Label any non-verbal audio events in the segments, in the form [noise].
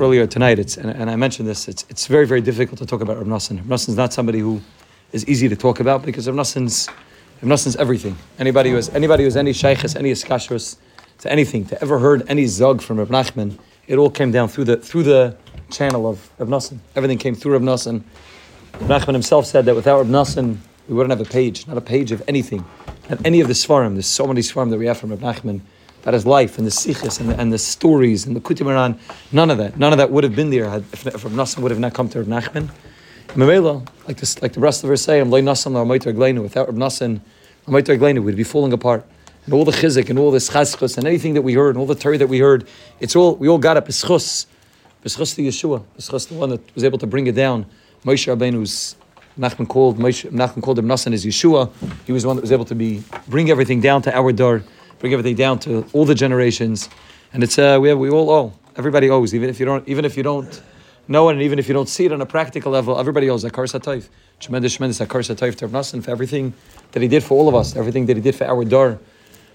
earlier tonight, it's, and, and I mentioned this, it's, it's very, very difficult to talk about Rav Nassan. Rav Nassan's not somebody who is easy to talk about because Rav Nassan's, Rav everything. Anybody who has, anybody who has any shaykhs, any iskashros, to anything, to ever heard any zug from Rav Nachman, it all came down through the, through the channel of Rav Nassan. Everything came through Rav Nassan. Rav Nachman himself said that without Rav Nassan, we wouldn't have a page, not a page of anything. Not any of the Svarim. There's so many Svarim that we have from Rav Nachman about his life and the sikhs and the, and the stories and the Kutimaran. None of that. None of that would have been there had, if, if Rav Nassan would have not come to Rav Nachman. Mamela, like this, like the rest of us say, I'm Nassan Without Rav Nassan, we'd be falling apart. And all the chizik and all this chazchus and anything that we heard and all the Torah that we heard, it's all we all got it. B'schus, b'schus the Yeshua, b'schus the one that was able to bring it down. Moshe Rabbeinu's Nachman called Moshe, Nachman called him Nassan as Yeshua. He was the one that was able to be bring everything down to our door, bring everything down to all the generations. And it's uh, we have, we all owe. Everybody owes, even if you don't even if you don't know it, and even if you don't see it on a practical level, everybody owes a Satayv. Tremendous, tremendous Akar Satayv to Nassan for everything that he did for all of us, everything that he did for our door.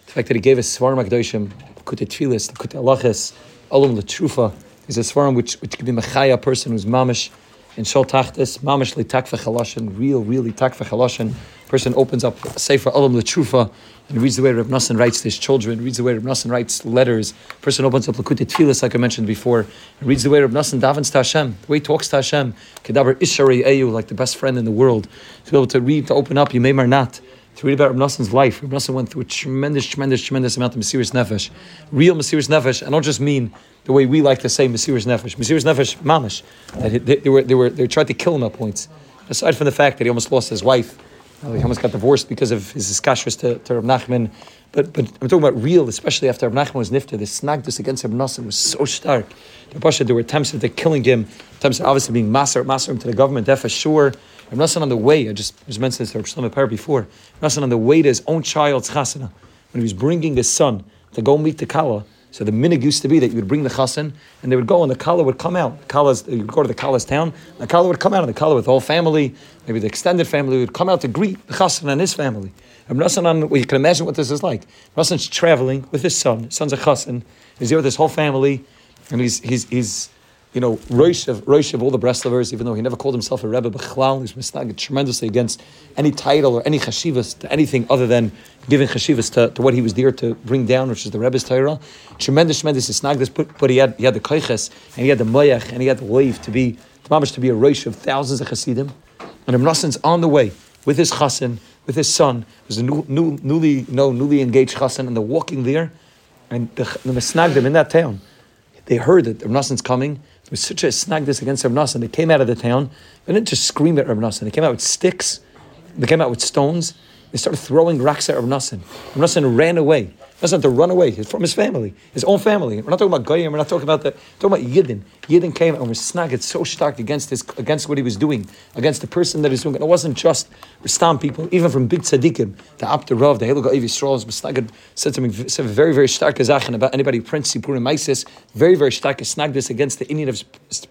The fact that he gave us Svarim Akdoshim, Kute Tfilis, Kute Alachis, Alim LiTrufah, is a Svarim which, which can be Mechaya, a person who's mamish in Shol Tachtis, mamish litak v'chalashin, real, really tak v'chalashin. Person opens up Sefer Alim LiTrufah and reads the way Reb Nassan writes to his children, reads the way Reb Nassan writes letters. Person opens up Lakutei Tfilis, like I mentioned before, and reads the way Reb Nassan davens to Hashem, the way he talks to Hashem. Kedaber Ishari Eyu, like the best friend in the world. To be able to read, to open up, you may or not to read about Reb Nassan's life. Reb Nassan went through a tremendous, tremendous, tremendous amount of Mesiris Nefesh. Real Mesiris Nefesh. I don't just mean the way we like to say Mesiris Nefesh. Mesiris Nefesh, Mamish. They, they, they, were, they, were, they tried to kill him at points. Aside from the fact that he almost lost his wife, he almost got divorced because of his iskashras to, to Nachman. But, but I'm talking about real, especially after Reb Nachman was nifted. The snagdus against Reb Nassan was so stark. There were attempts at killing him, attempts at obviously being master, master him to the government, that for sure. Reb Nassan on the way, I just, just mentioned this to Par before, Reb Nassan on the way to his own child's chasana, when he was bringing his son to go meet the Kala, so the minig used to be that you would bring the chassan and they would go and the kala would come out. The kala's, you would go to the kala's town, the kala would come out and the kala with the whole family, maybe the extended family would come out to greet the chassan and his family. And Rassan, well, you can imagine what this is like. Rassan's traveling with his son. His son's a chassan. He's here with his whole family, and he's he's he's you know, Rosh of, Rosh of all the Breslovers, even though he never called himself a Rebbe, Bechlal, he's misnaged tremendously against any title or any chashivas to anything other than giving chashivas to, to what he was there to bring down, which is the Rebbe's Torah. Tremendous, tremendous isnagdas, but, but he had he had the koiches, and he had the moyach, and he had the wave to be, to to be a Rosh of thousands of chassidim. And Amnassan's on the way with his chassan, with his son, was a new, new, newly, no, newly engaged chassan, and they're walking there, and the, the misnagdim in that town, they heard that Amnassan's coming, was such a snag this against Rav Nassan. They came out of the town. They didn't just scream at Rav Nassan. They came out with sticks. They came out with stones. They started throwing rocks at Rav Nassan. Rav Nassan ran away. Nassan had to run away from his family, his own family. We're not talking about Goyim. We're not talking about the. Talking about Yidden. Yidden came and was snagged so stark against his, against what he was doing, against the person that he's doing. And it wasn't just Stam people, even from big tzaddikim, the Apter Rav, the Helig Avi Strauss, Snagged said something very, very stark Zachen about anybody who prints Sipurim Isis, very, very stark snagged this against the Indian of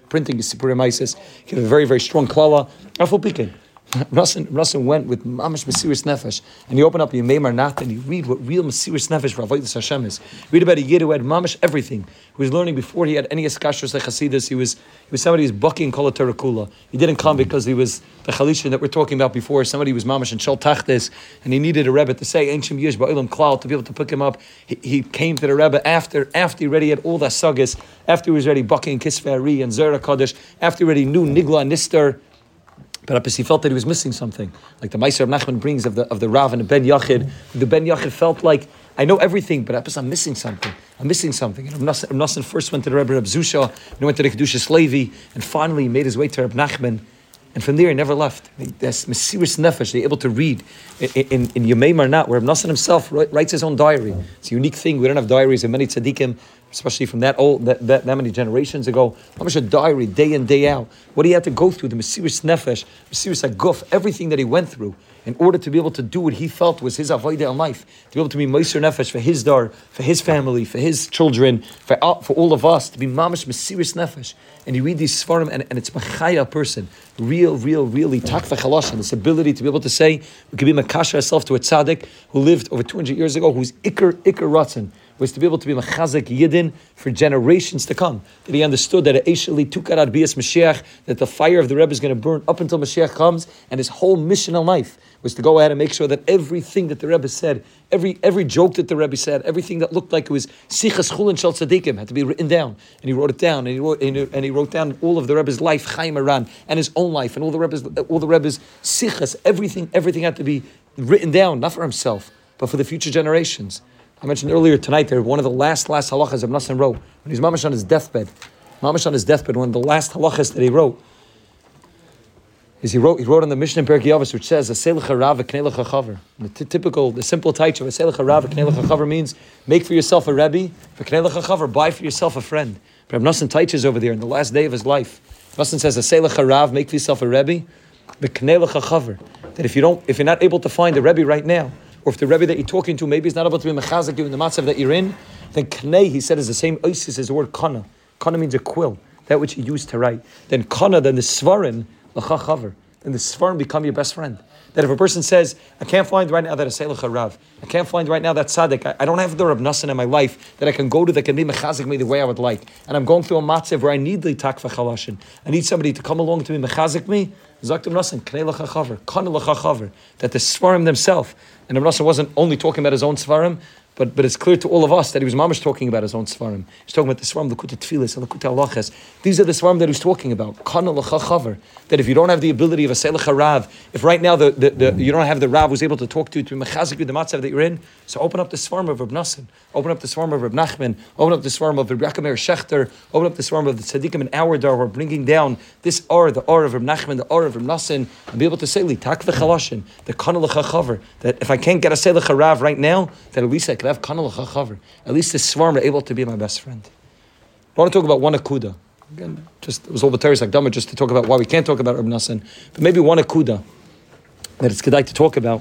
printing Sipurim Isis. He had a very, very strong klala. Pikin. [laughs] Russell went with Mamish Mesiris Nefesh, and he opened up Yemei Moharnat, and he read what real Mesiris Nefesh Avodah Hashem is. Read about a Yid who had Mamish everything. He was learning before he had any Eskashros like Hasidus. He was he was somebody who's bucking Kol Terakula. He didn't come because he was the Chalisha that we're talking about before. Somebody who was Mamish and Shel Tachtes, and he needed a Rebbe to say ancient years Ba'ilam Klal to be able to pick him up. He, he came to the Rebbe after after he already had all the sagas, after he was ready bucking Kisveri and Zera Kaddish, after he already knew Nigla Nister. But he felt that he was missing something, like the Meiser of Nachman brings of the of the Rav and the Ben Yachid. The Ben Yachid felt like I know everything, but I'm missing something. I'm missing something. And Nassan first went to the Rebbe Reb Zusha, and went to the Kedushas Levi, and finally he made his way to Reb Nachman. And from there, he never left. That's Mesiris Nefesh. They're able to read in, in, in Yemei Moharnat, where Nassan himself writes his own diary. It's a unique thing. We don't have diaries in many tzaddikim especially from that old that, that, that many generations ago. How much a diary day in day out. What he had to go through, the Mesiris Nefesh, Mesiris Aguf, everything that he went through in order to be able to do what he felt was his avodah in life, to be able to be Meiser Nefesh for his dar, for his family, for his children, for, uh, for all of us, to be Mamish Mesiris Nefesh. And you read these Sfarim, and, and it's Machaya person, real, real, really, Takva Chalashan, this ability to be able to say, we could be Makasha herself to a tzaddik who lived over 200 years ago, who's Iker, Iker Ratzin, was to be able to be Machazik Yidin for generations to come. That he understood that Eishali Tukar Bias Mashiach, that the fire of the Rebbe is going to burn up until Mashiach comes, and his whole mission in life was to go ahead and make sure that everything that the Rebbe said, every every joke that the Rebbe said, everything that looked like it was Sichas Chulin Shal Tzadikim had to be written down. And he wrote it down, and he wrote, and he wrote down all of the Rebbe's life, Chaim Aran, and his own life, and all the Rebbe's, all the Rebbe's Sichas, everything, everything had to be written down, not for himself, but for the future generations. I mentioned earlier tonight, there one of the last, last halachas of Nassan wrote, when he's mamash on his deathbed, mamash on his deathbed, one of the last halachas that he wrote, is he wrote he wrote on the Mishnah in Perkei Avos, which says Aselecha Rav Knelecha Chaver. The t- typical, the simple taich of Aselecha Rav Knelecha Chaver means make for yourself a rebbe, for Knelecha Chaver, buy for yourself a friend. But Nassan teaches over there in the last day of his life. Nassan says Aselecha Rav, make for yourself a rebbe, but Knelecha Chaver. That if you don't, if you're not able to find a rebbe right now, or if the rebbe that you're talking to maybe is not able to be mechazik you in the matzav that you're in, then knei he said is the same oisis as the word kana. Kana means a quill, that which he used to write. Then kana, then the svarin L'chachaver. Then the Svarim become your best friend. That if a person says, I can't find right now that a Rav, I can't find right now that Tzaddik, I, don't have the Rab Nassan in my life that I can go to that can be mechazik me the way I would like. And I'm going through a matzev where I need the takva chalashin. I need somebody to come along to me mechazik me. Zaktim Nassan, Kana L'chachaver. That the Svarim themselves, and Rab Nassan wasn't only talking about his own Svarim, but, but it's clear to all of us that he was mamish talking about his own svarim. He's talking about the svarim, the kuta tfilis, and the kuta alachas. These are the svarim that he's talking about. Kana chaver. That if you don't have the ability of a selach rav, if right now the, the, the, you don't have the rav who's able to talk to you to mechazik you the matzav that you're in, so open up the svarim of Reb Nassan, open up the svarim of Reb Nachman, open up the svarim of Reb Yaakov Meir Shechter, open up the svarim of the tzaddikim and our dar who are bringing down this ar, the ar of Reb Nachman, the ar of Reb Nassan, and be able to say li tak v'chalashin, the kana chaver. That if I can't get a selach rav right now, that at least I have. At least the svarm are able to be my best friend. I want to talk about one akuda. Again, just it was all the like Dhamma just to talk about why we can't talk about Reb Nassan, but maybe one akuda that it's kedai to talk about.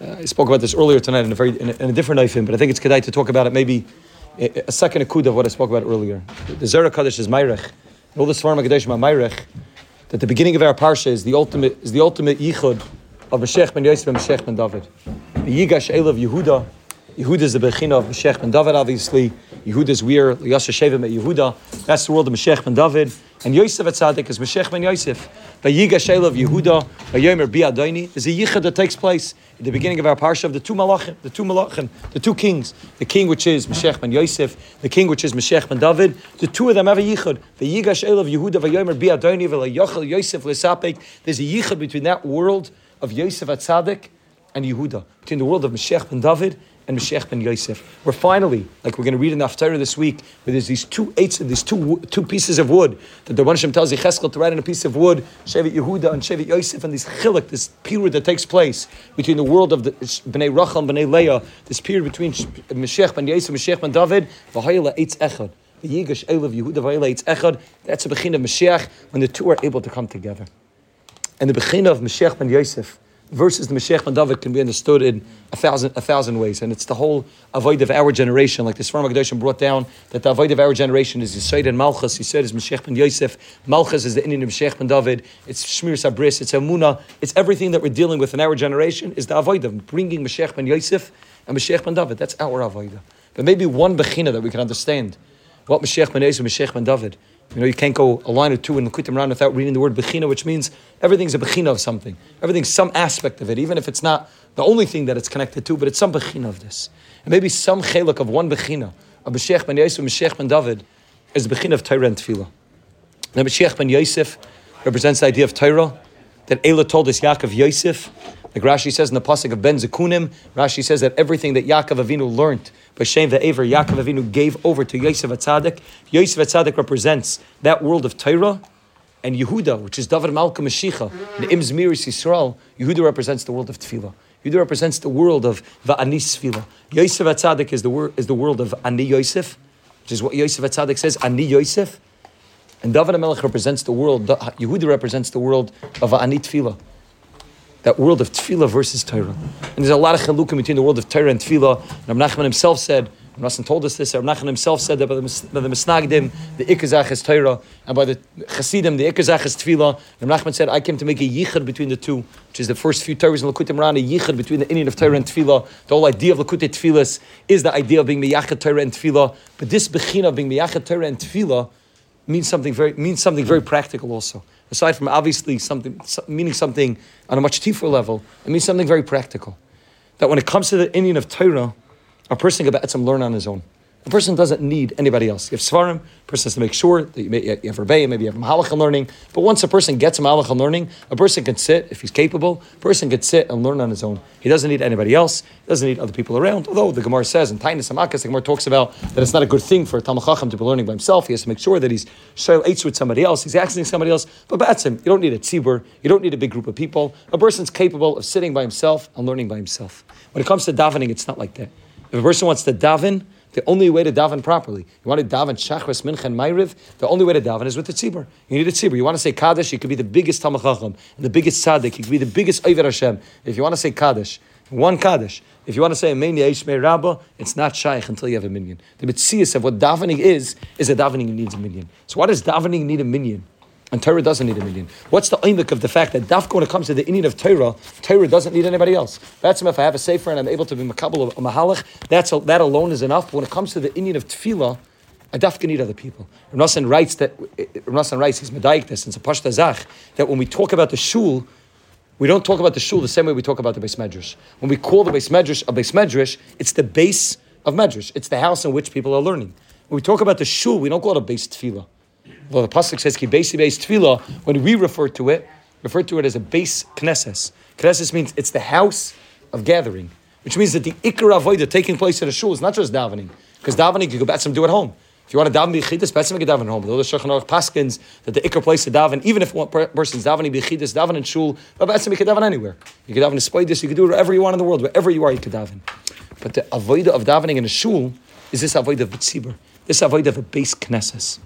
Uh, I spoke about this earlier tonight in a very in a, in a different knife, but I think it's kedai to talk about it maybe a, a second akuda of what I spoke about earlier. The Zera Kaddish is Mayrech. All the Svarma Kaddish about Mayrech. That the beginning of our parsha is the ultimate is the ultimate yichud of Meshech ben Yosef and Meshech ben David. The Yigash Elav Yehuda Yehuda is the Bechina of Meshech ben David, obviously. Yehuda is we're Yasha Shevim at Yehuda. That's the world of Meshech ben David. And Yosef at Tzaddik is Meshech ben Yosef. Vayiga Shel of Yehuda, Vayomer Bi Adoni. There's a yichud that takes place at the beginning of our parsha of the two malachim, the two malachim, the two kings. The king which is Meshech ben Yosef, the king which is Meshech ben David. The two of them have a yichud. Vayiga Shel of Yehuda, Vayomer Bi Adoni, Vayochel Yosef Lesapek. There's a yichud between that world of Yosef at Tzaddik and Yehuda, between the world of Meshech ben David and Mashiach ben Yosef. We're finally, like we're going to read in the Haftarah this week, where there's these two eights, these two two pieces of wood that the Rebbe tells Yecheskel to write in a piece of wood, Shevet Yehuda and Shevet Yosef, and this chilik, this period that takes place between the world of the Bnei Rachel and Bnei Leah, this period between Mashiach ben Yosef Mashiach ben David, V'hayla Eitz Echad. Yigash Elav Yehuda V'hayla Eitz Echad. That's the begin of Mashiach when the two are able to come together. And the begin of Mashiach ben Yosef versus the Mashiach ben David can be understood in a thousand, a thousand ways. And it's the whole avoid of our generation, like the Svarma Kedoshim brought down, that the avoid of our generation is Yisrael and Malchus. Yisrael is Mashiach ben Yosef. Malchus is the Indian of Mashiach ben David. It's Shmir Sabris. It's Amuna. It's everything that we're dealing with in our generation is the avoid of bringing Mashiach ben Yosef and Mashiach ben David. That's our avoid. But maybe one bechina that we can understand what Mashiach ben and Mashiach ben David. You know, you can't go a line or two in the Kutim Ran without reading the word Bechina, which means everything's a Bechina of something. Everything's some aspect of it, even if it's not the only thing that it's connected to, but it's some Bechina of this. And maybe some Chelak of one Bechina, of Mashiach ben Yosef Mashiach ben David, is the Bechina of Torah and Tefillah. Now, Mashiach ben Yosef represents the idea of Torah, that Elah told us Yaakov Yosef, like Rashi says in the pasuk of Ben Zekunim, Rashi says that everything that Yaakov Avinu learned by Shem Ve'ever, Yaakov Avinu gave over to Yosef Atzadik. Yosef Atzadik represents that world of Torah, and Yehuda, which is David Malka Mashiach, and Im Zmiris Yisrael, Yehuda represents the world of Tefillah. Yehuda represents the world of Va'ani Tefillah. Yosef Atzadik is the, wor- is the world of Ani Yosef, which is what Yosef Atzadik says, Ani Yosef. And David Melech represents the world, Yehuda represents the world of Ani Tefillah that world of tefillah versus Torah. And there's a lot of chalukim between the world of Torah and tefillah. And Nachman himself said, Rav told us this. Rav Nachman himself said that by the, by the Misnagdim, the Ikazach is Torah, and by the Chasidim, the Ikazach is Tefillah. Rav Nachman said, I came to make a yichud between the two, which is the first few Torahs in Lakutim Ran, a yichud between the Indian of Torah and Tefillah. The whole idea of Lakutei Tefillas is the idea of being Miyachat Torah and Tefillah. But this Bechina of being Miyachat Torah and Tefillah means something very, means something very practical also. Aside from obviously something, meaning something on a much deeper level, it means something very practical. That when it comes to the Indian of Torah, a person can learn on his own. A person doesn't need anybody else. You have Svarim, a person has to make sure that you, may, you have maybe you have Mahalach learning. But once a person gets Mahalach learning, a person can sit, if he's capable, a person can sit and learn on his own. He doesn't need anybody else, he doesn't need other people around. Although the Gemara says in Tainis Amakas, the Gemara talks about that it's not a good thing for a Talmud to be learning by himself. He has to make sure that he's Shail Eitz with somebody else, he's asking somebody else. But that's him. You don't need a tzibur, you don't need a big group of people. A person's capable of sitting by himself and learning by himself. When it comes to davening, it's not like that. If a person wants to daven, the only way to daven properly, you want to daven Shachris, Mincha, and Ma'ariv, the only way to daven is with the tzibur. You need a tzibur. You want to say Kaddish, you could be the biggest Talmud Chacham, and the biggest Tzaddik, you could be the biggest Oiver Hashem. If you want to say Kaddish, one Kaddish. If you want to say a Amen Yishmei rabba, it's not shaykh until you have a minyan. The mitzvah of what davening is, is a davening needs a minyan. So why does davening need a minyan? And Torah doesn't need a minyan. What's the imik of the fact that dafka when it comes to the Indian of Torah, Torah doesn't need anybody else? That's if I have a sefer and I'm able to be makabel a mahalach, that's a, that alone is enough. But when it comes to the Indian of tefillah, I dafka need other people. Rav writes that Rav writes he's medaik this and it's a pashta zach that when we talk about the shul. We don't talk about the shul the same way we talk about the base medrash. When we call the base medrash a base medrash, it's the base of medrash. It's the house in which people are learning. When we talk about the shul, we don't call it a base tefillah. Well, the pasuk says ki base base tefillah. When we refer to it, refer to it as a base knesses. Knesses means it's the house of gathering, which means that the ikar avodah taking place in a shul is not just davening, because davening you go back and do at home. If you want to daven bichidus, betzim can daven at home. The Shulchan Aruch paskins that the ikar place to daven, even if one person's davening bichidus, daven in shul, but betzim you can daven anywhere. You can daven in spoidus, you can do it wherever you want in the world, wherever you are, you can daven. But the avodah of davening in a shul is this avodah of b'tzibur, this avodah of a base knesses.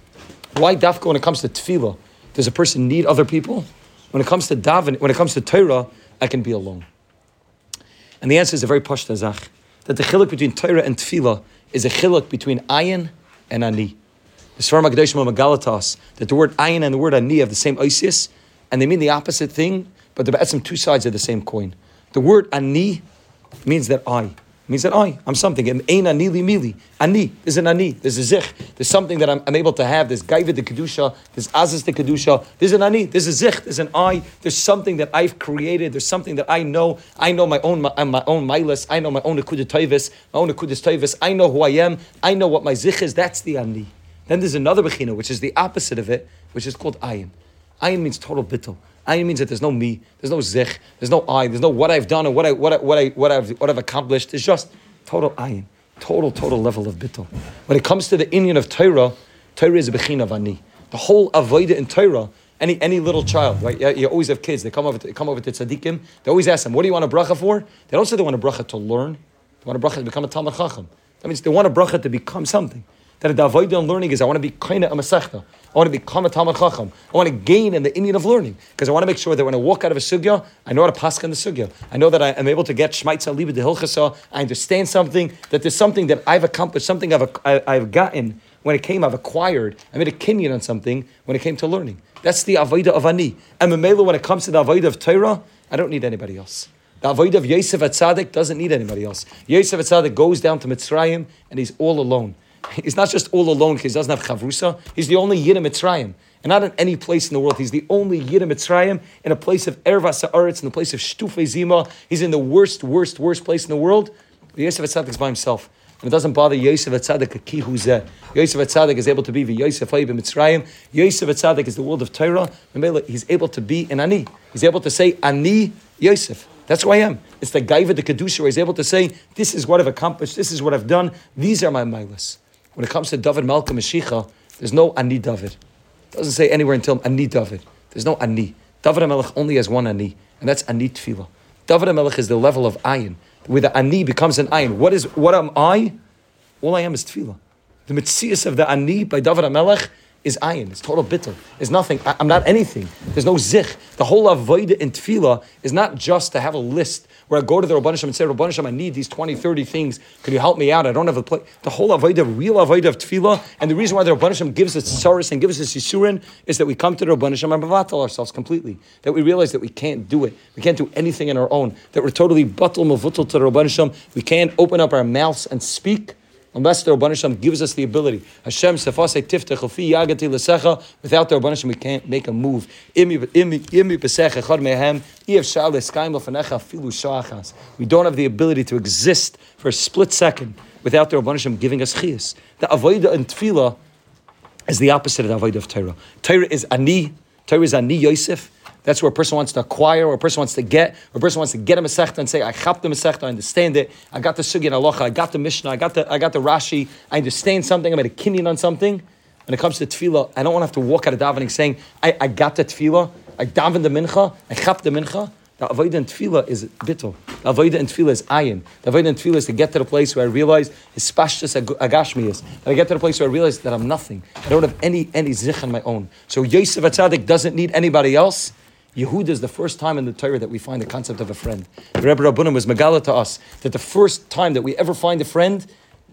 Why dafka when it comes to tefillah? Does a person need other people? When it comes to daven, when it comes to Torah, I can be alone. And the answer is a very pashta zach. That the chiluk between Torah and tefillah is a chiluk between ayin and ani. The Svarim Magdashim Magalatas, that the word ayin and the word ani have the same isis, and they mean the opposite thing, but they're some two sides of the same coin. The word ani means that I means that I, I'm something. And ein ani li mili. Ani, there's an ani, there's a zich, there's something that I'm, I'm able to have. There's gaiva the kedusha, there's azaz the kedusha. There's an ani, there's a zich, there's an I. There's something that I've created. There's something that I know. I know my own my, my own milas. I know my own akudah toivis, my own akudah toivis. I know who I am. I know what my zich is. That's the ani. Then there's another bechina, which is the opposite of it, which is called ayin. Ayin means total bittul. Ayin means that there's no me, there's no zich, there's no I, there's no what I've done or what I what I, what I what I've what I've accomplished. It's just total ayin, total total level of bittul. When it comes to the Indian of Torah, Torah is a bechin of ani. The whole avodah in Torah. Any, any little child, right? You, you always have kids. They come over to, come over to tzaddikim. They always ask them, "What do you want a bracha for?" They don't say they want a bracha to learn. They want a bracha to become a talmud chacham. That means they want a bracha to become something. That the avodah and learning is I want to be kind of a masechta. I want to become a Talmud Chacham. I want to gain in the Indian of learning because I want to make sure that when I walk out of a sugya, I know how to pass in the sugya. I know that I am able to get shmaitza liba de hilchasa. I understand something that there's something that I've accomplished, something I've I've gotten when it came, I've acquired. I made a kinyan on something when it came to learning. That's the avodah of ani. And Mamela, when it comes to the avodah of Torah, I don't need anybody else. The avodah of Yosef Atzadik doesn't need anybody else. Yosef Atzadik goes down to Mitzrayim and he's all alone. [laughs] He's not just all alone because he doesn't have chavrusa. He's the only Yid in Mitzrayim. And not in any place in the world. He's the only Yid in Mitzrayim in a place of Erva Sa'aretz, in the place of Shtufe Zima. He's in the worst, worst, worst place in the world. Yosef Atzadik is by himself. And it doesn't bother Yosef Atzadik a kihuzeh. Yosef Atzadik is able to be the Yosef Hayib Mitzrayim. Yosef Atzadik is the world of Torah. He's able to be an Ani. He's able to say Ani Yosef. That's who I am. It's the Gaiva, the Kedusha, where he's able to say, This is what I've accomplished, this is what I've done, these are my milas. When it comes to David Malka Mashiach, there's no Ani David. It doesn't say anywhere until Ani David. There's no Ani. David HaMelech only has one Ani, and that's Ani Tefillah. David HaMelech is the level of Ayin, where the Ani becomes an Ayin. What is what am I? All I am is Tefillah. The Mitzias of the Ani by David HaMelech is ayin. It's total bitter. It's nothing. I, am not anything. There's no zich. The whole avoida in tefillah is not just to have a list where I go to the Rabbanisham and say, Rabbanisham, I need these 20, 30 things. Can you help me out? I don't have a place. The whole avoida, real avoida of tefillah, and the reason why the Rabbanisham gives us tsaris and gives us yisurin is that we come to the Rabbanisham and bavatal ourselves completely. That we realize that we can't do it. We can't do anything in our own. That we're totally batal mavutal to the Rabbanisham. We can't open up our mouths and speak Unless the Rabban Hashem gives us the ability. Hashem sefase tiftech fi yagati lesecha. Without the Rabban Hashem, we can't make a move. We don't have the ability to exist for a split second without the Rabban Hashem giving us chiyas. The avodah and tefillah is the opposite of the avodah of Torah. Torah is ani. Torah is ani Yosef. That's where a person wants to acquire, or a person wants to get, or a person wants to get a Masechta and say, I chap the Masechta, I understand it, I got the Sugi and Alocha, I got the Mishnah, I got the, I got the Rashi, I understand something, I made a kinyan on something. When it comes to tefillah, I don't want to have to walk out of davening saying, I, I got the tefillah, I daven the mincha, I chap the mincha. The avodah and tefillah is bittul. The avodah and tefillah is ayin. The avodah and tefillah is to get to the place where I realize his spashtus agashmias. That I get to the place where I realize that I'm nothing. I don't have any any zich on my own. So Yosef Atzadik doesn't need anybody else. Yehuda is the first time in the Torah that we find the concept of a friend. The Rebbe Rabbunim was megala to us that the first time that we ever find a friend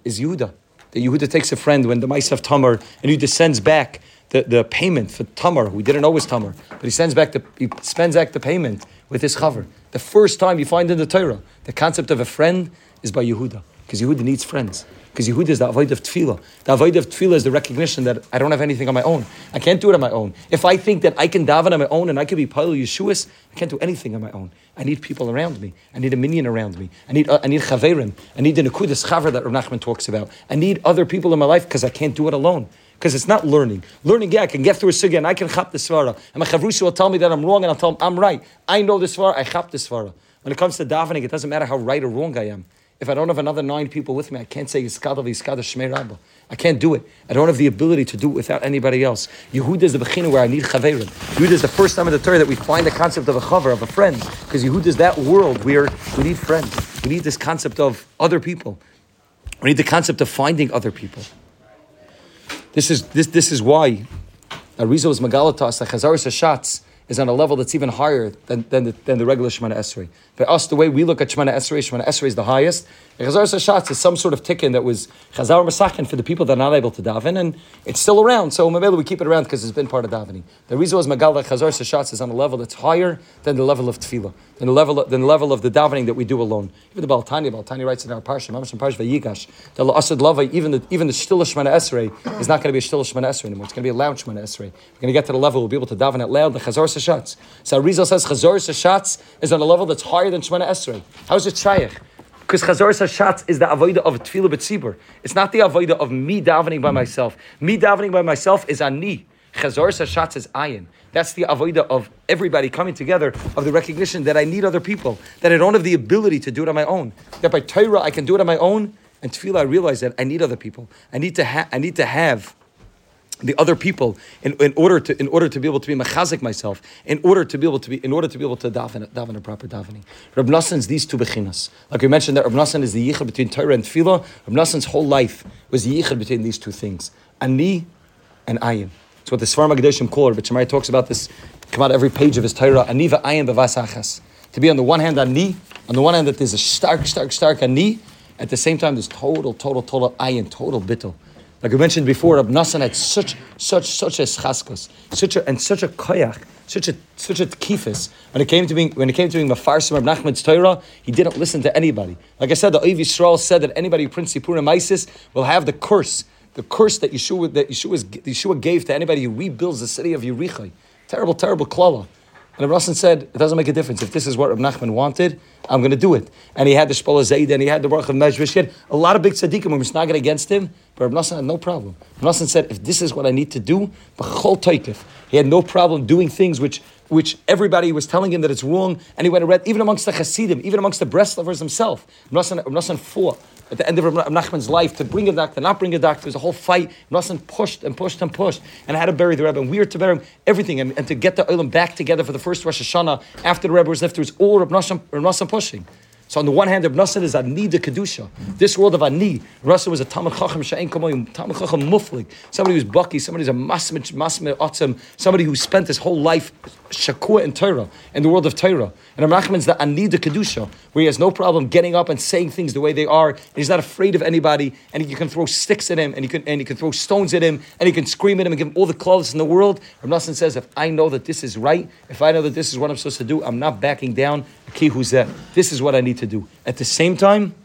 is Yehuda. That Yehuda takes a friend when the mice have Tamar and he descends back the, the payment for Tamar, who didn't know was Tamar, but he sends back the he spends back the payment with his chaver. The first time you find in the Torah the concept of a friend is by Yehuda, because Yehuda needs friends. Because Yehuda is the avoid of tefillah. The avoid of tefillah is the recognition that I don't have anything on my own. I can't do it on my own. If I think that I can daven on my own and I can be Paul Yeshuas, I can't do anything on my own. I need people around me. I need a minion around me. I need uh, I need chaverim. I need the nekudas chaver that Rav Nachman talks about. I need other people in my life because I can't do it alone. Because it's not learning. Learning, yeah, I can get through a sugya and I can chap the svara. And my chavrusa will tell me that I'm wrong and I'll tell him I'm right. I know the svara, I chap the svara. When it comes to davening, it doesn't matter how right or wrong I am. If I don't have another nine people with me, I can't say Yiskada v'Yiskada Shmei Rabba. I can't do it. I don't have the ability to do it without anybody else. Yehuda is the bechina where I need chaverim. Yehuda is the first time in the Torah that we find the concept of a chaver, of a friend. Because Yehuda is that world where we need friends. We need this concept of other people. We need the concept of finding other people. This is, this, this is why Arizal is Megalatas, the Chazar Sashatz, is on a level that's even higher than, than, the, than the regular Shemana Esrei. For us, the way we look at Shemana Esrei, Shemana Esrei is the highest. Chazar Sashatz is some sort of tikkun that was Chazar Masakin for the people that are not able to daven, and it's still around. So maybe we keep it around because it's been part of davening. The reason was Magal that Chazar Sashatz is on a level that's higher than the level of tefillah, than the level of, than the level of the davening that we do alone. Even the Baltani, Baltani writes in our parsha, Mamash Parsha Vayigash, the Asad Lava, even the even the Shtilah Shemana Esrei is not going to be a Shtilah Shemana Esrei anymore. It's going to be a loud Shemana Esrei. We're going to get to the level we'll be able to daven it loud. The Chazar Sashatz. So Rizal says Chazar Sashatz is on a level that's higher than Shemana Esrei. How is it Shaykh? Because Chazor Sashatz is the avoida of Tefillah B'tzibur. It's not the avoida of me davening by myself. Me davening by myself is ani. Chazor Sashatz is ayin. That's the avoida of everybody coming together, of the recognition that I need other people, that I don't have the ability to do it on my own. That by Torah I can do it on my own, and Tefillah I realize that I need other people. I need to, ha- I need to have the other people in, in order to in order to be able to be machazik myself, in order to be able to be in order to be able to daven daven a proper davening. Rab Nassan's these two bechinas. Like we mentioned that Rab Nassan is the yichud between Torah and Tefillah. Rab Nassan's whole life was the yichud between these two things, ani and ayin. It's what the Svarma Gedeshim call it. But Shemai talks about this. Come out every page of his Torah. Ani va'ayin bevasachas. To be on the one hand ani, on the one hand that there's a stark, stark, stark ani. At the same time, there's total, total, total ayin, total bittul. Like we mentioned before, Rab Nassan had such, such, such a schaskos, such a, and such a koyach, such a, such a kifis. When it came to being, when it came to being mafarsim Rab Nachman's Torah, he didn't listen to anybody. Like I said, the Oiv Yisrael said that anybody who prints Sipurim Isis will have the curse, the curse that Yeshua, that Yeshua, Yeshua gave to anybody who rebuilds the city of Yerichai. Terrible, terrible klala. And Nassan said, it doesn't make a difference. If this is what Rab Nachman wanted, I'm going to do it. And he had the Shpoler Zeide and he had the Baruch of Mejvish. He had a lot of big tzaddikim who were snagging against him, but Rab Nassan had no problem. Rab Nassan said, if this is what I need to do, he had no problem doing things which which everybody was telling him that it's wrong, and he went and read, even amongst the Hasidim, even amongst the Breslovers himself. Rab Nassan fought at the end of Rab Nachman's life to bring a doctor, not bring a doctor. There was a whole fight. Nassan pushed and pushed and pushed, and had to bury the Rebbe, and we were to bury him, everything, and, and to get the Olam back together for the first Rosh Hashanah after the Rebbe was left. There was all Rab Nassan, Rab Nassan pushing. So on the one hand, Reb Nassan is Ani de Kedusha. This world of Ani, Reb was a Talmud Chacham Sha'en Kamoyim, Talmud Chacham Muflik, somebody who's bucky, somebody who's a Masmich, Masmich Otzim, somebody who spent his whole life Shakua in Torah, in the world of Torah. And Reb Nachman's the Ani de Kedusha, where he has no problem getting up and saying things the way they are, he's not afraid of anybody, and you can throw sticks at him, and you can, and you can throw stones at him, and you can scream at him and give him all the clothes in the world. Reb Nassan says, if I know that this is right, if I know that this is what I'm supposed to do, I'm not backing down. This is what I need to do. At the same time,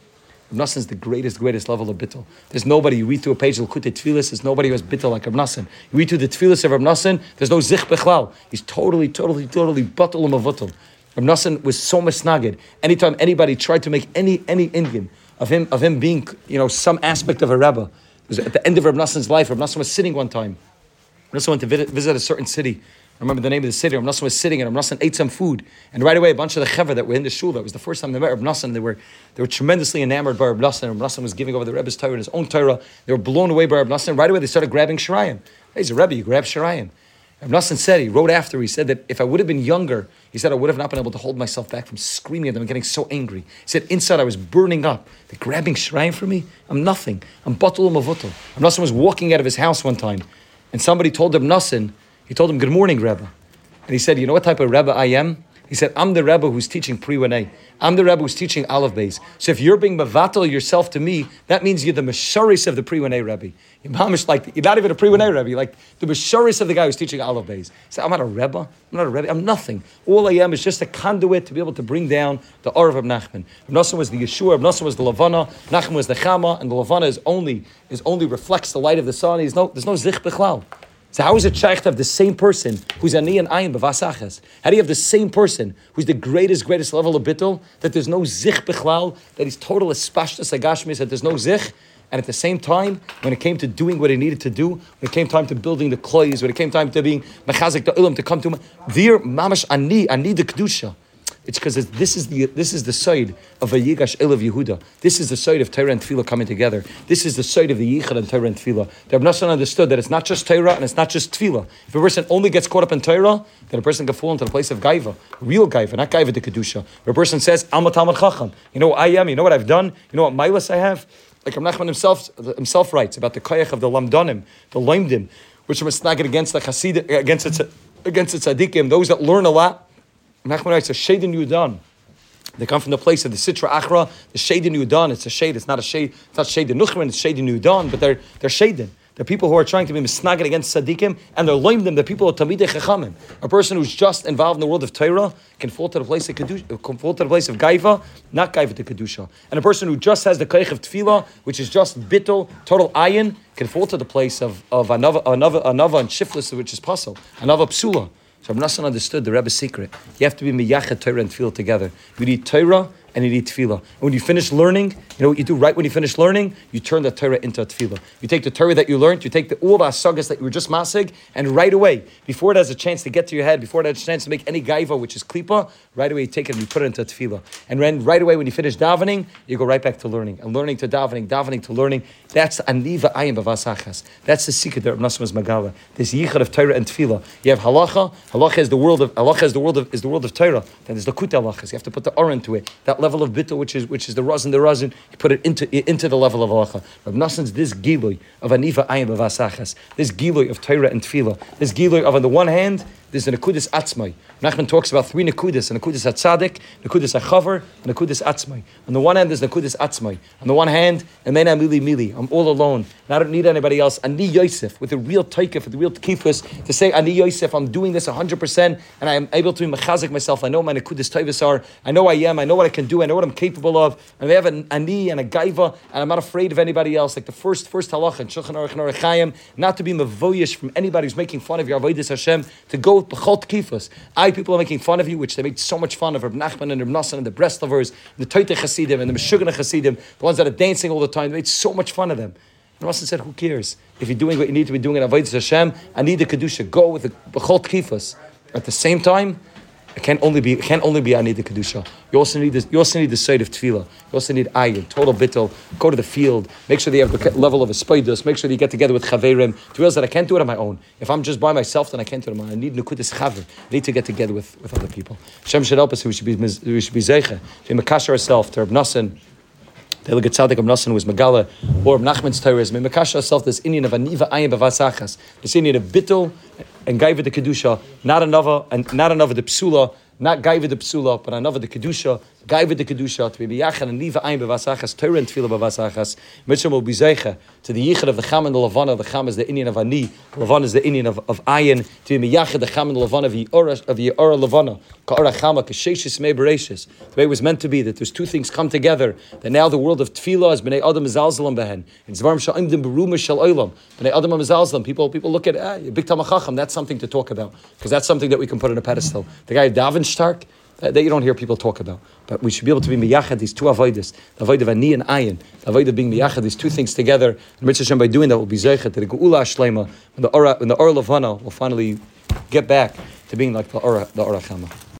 Rav is the greatest, greatest level of bittul. There's nobody, you read through a page of Lakutei Tfilis, there's nobody who has bittul like Rav You read through the Tfilis of Rav there's no zich bechlal. He's totally, totally, totally batul umavatul. Rav was so misnagid. Anytime anybody tried to make any any Indian of him of him being, you know, some aspect of a Rebbe, at the end of Rav life, Rav was sitting one time. Rav went to visit a certain city remember the name of the city. Rav Nosson was sitting and Rav Nosson ate some food. And right away, a bunch of the chaver that were in the shul, that was the first time they met Rav Nosson, they were, they were tremendously enamored by Rav Nosson. Rav Nosson was giving over the Rebbe's Torah and his own Torah. They were blown away by Rav Nosson. Right away, they started grabbing Shirayim. Hey, he's a Rebbe, you grab Shirayim. Rav Nosson said, he wrote after, he said that if I would have been younger, he said I would have not been able to hold myself back from screaming at them and getting so angry. He said, inside I was burning up. They're grabbing Shirayim for me? I'm nothing. I'm batul mavutul. Rav Nosson was walking out of his house one time, and somebody told Rav Nosson, he told him, good morning, Rebbe. And he said, You know what type of Rebbe I am? He said, I'm the Rebbe who's teaching Pri I'm the Rebbe who's teaching Aleph Beis. So if you're being Mavatal yourself to me, that means you're the Mesharis of the Pri Rebbe. You're like, you're not even a Pri Rebbe, like the Mesharis of the guy who's teaching Aleph Beis. He said, I'm not a Rebbe. I'm not a Rebbe. I'm nothing. All I am is just a conduit to be able to bring down the Or of Nachman. Ibn was the Yeshua, Ibn was the Lavana, Nachman was the Chama, and the Lavana is only, is only reflects the light of the sun. He's no, there's no Zich Bechlal. So how is it shaykh to have the same person who's ani and ayin b'vasachas? How do you have the same person who's the greatest, greatest level of bittul that there's no zich bichlal, that he's total espashtas agashmis, that there's no zich, and at the same time, when it came to doing what he needed to do, when it came time to building the klois, when it came time to being mechazik the ulam to come to there mamash ani ani the kedusha. It's because this is the this is the side of a Yigash El of Yehuda. This is the side of Torah and Tefillah coming together. This is the side of the Yichad and Torah and Tefillah. The Rabbi understood that it's not just Torah and it's not just Tefillah. If a person only gets caught up in Torah, then a person can fall into the place of Gaiva, real Gaiva, not Gaiva de Kedusha. Where a person says, I'm a Talmud Chacham. You know what I am? You know what I've done? You know what milas I have? Like Rav himself, himself writes about the koyach of the lamdonim, the loimdim, which are misnagid against the chassid, against the, against the tzaddikim, those that learn a lot Nachman writes a shade in Yudan. They come from the place of the Sitra Achra, the shade in Yudan. It's a shade. It's not a shade. It's not shade in Nuchman. It's shade in Yudan. But they're they're shading. They're people who are trying to be misnagid against tzaddikim, and they're loim them. They're people of tamidei chachamim. A person who's just involved in the world of Torah can fall to the place of kedusha, can fall to the place of gaiva, not gaiva to kedusha. And a person who just has the kaich of tefillah, which is just bittul, total ayin, can fall to the place of of another another another and shiftless, which is puzzle, another psula. So Rav Nassan understood the Rebbe's secret. You have to be miyachet Torah and tefillah together. You need Torah and you need tefillah. And when you finish learning, you know what you do right when you finish learning? You turn the Torah into a tefillah. You take the Torah that you learned, you take the all the asagas that you were just masig, and right away, before it has a chance to get to your head, before it has a chance to make any gaiva, which is klipa, right away you take it and you put it into a tefillah. And then right away when you finish davening, you go right back to learning. And learning to davening, davening to learning. That's aniva ayim bavasachas. That's the secret that Rav Nassan magala. This yichad of Torah and tefillah. You have halacha. Halacha is the world of halacha is the world of is the world of Torah. Then there's the kut halachas. You have to put the or into it. That level of bittul, which is which is the rosin, the rosin, You put it into into the level of halacha. Rav Nassan's this giloy of aniva ayim bavasachas. This giloy of Torah and tefillah. This giloy of on the one hand there's an akudis atzmai. Nachman talks about three nakudis: an akudis atzadik, nakudis achavar, and nakudis atzmai. On the one hand, there's nakudis atzmai. On the one hand, emena mili mili. I'm all alone, and I don't need anybody else. Ani Yosef with a real taikif, with a real kifus to say Ani Yosef. I'm doing this 100, percent and I am able to be mechazik myself. I know my nakudis taivas are. I know I am. I know what I can do. I know what I'm capable of. And they have an ani and a gaiva, and I'm not afraid of anybody else. Like the first first halacha in Shulchan Aruch and Aruch not to be mavoyish from anybody who's making fun of your avodas Hashem to go b'chol kifus. I people are making fun of you, which they made so much fun of Reb Nachman and Reb Nassan and the Breslovers, the Toite Hasidim and the Meshuggah Hasidim, the ones that are dancing all the time. They made so much fun of them. And Nassan said, "Who cares? If you're doing what you need to be doing in Avodah Hashem, I need the kedusha. Go with the b'chol kifus. At the same time, It can't only be it can't only be I need the kedusha. You also need this, you also need the side of tefillah. You also need ayin, total bittel. Go to the field. Make sure you have the level of a spaidus. Make sure that you get together with chaverim to realize that I can't do it on my own. If I'm just by myself, then I can't do it on my own. I need nukutis chaver. I need to get together with, with other people. Hashem should help us. We should be we should be zeicha. We makash ourselves to Reb. The Elige Tzaddik of was Megala, or of Nachman's Torah is Mekash herself this Indian of Aniva Ayin Bavasachas, this Indian of Bittel and Gaiva the Kedusha, not another, and not another the Psula, not Gaiva the Psula, but another the Kedusha, Gaiva the Kedusha, to be Biyachan and Niva Ayin Bavasachas, Torah and Tefillah Bavasachas, Mitzvah will be Zeicha, to the Yichad of the Cham and the Lavana, the Cham is the Indian of Ani, the Lavana is the Indian of, of Ayin, to be Miyachad the Cham and the Lavana of Yeora, of Yeora Lavana, Ka'ora Chama, Kasheshis Me Bereshis. The way it was meant to be, that there's two things come together, that now the world of Tefillah is Bnei Adam Zalzalam Behen, in Zvarim Sha'im Dim Beruma Shal Olam, Bnei Adam Zalzalam, people, people look at, ah, Big Tamachacham, that's something to talk about, because that's something that we can put on a pedestal. The guy Davin Stark, that, that you don't hear people talk about. But we should be able to be miyachad these two avoiders, the avoid of ani and ayin, the avoid of being miyachad these two things together. And Mitzvah Hashem by doing that will be zeichet the geula shlema when the ora when the ora lavana will finally get back to being like the ora the ora chama.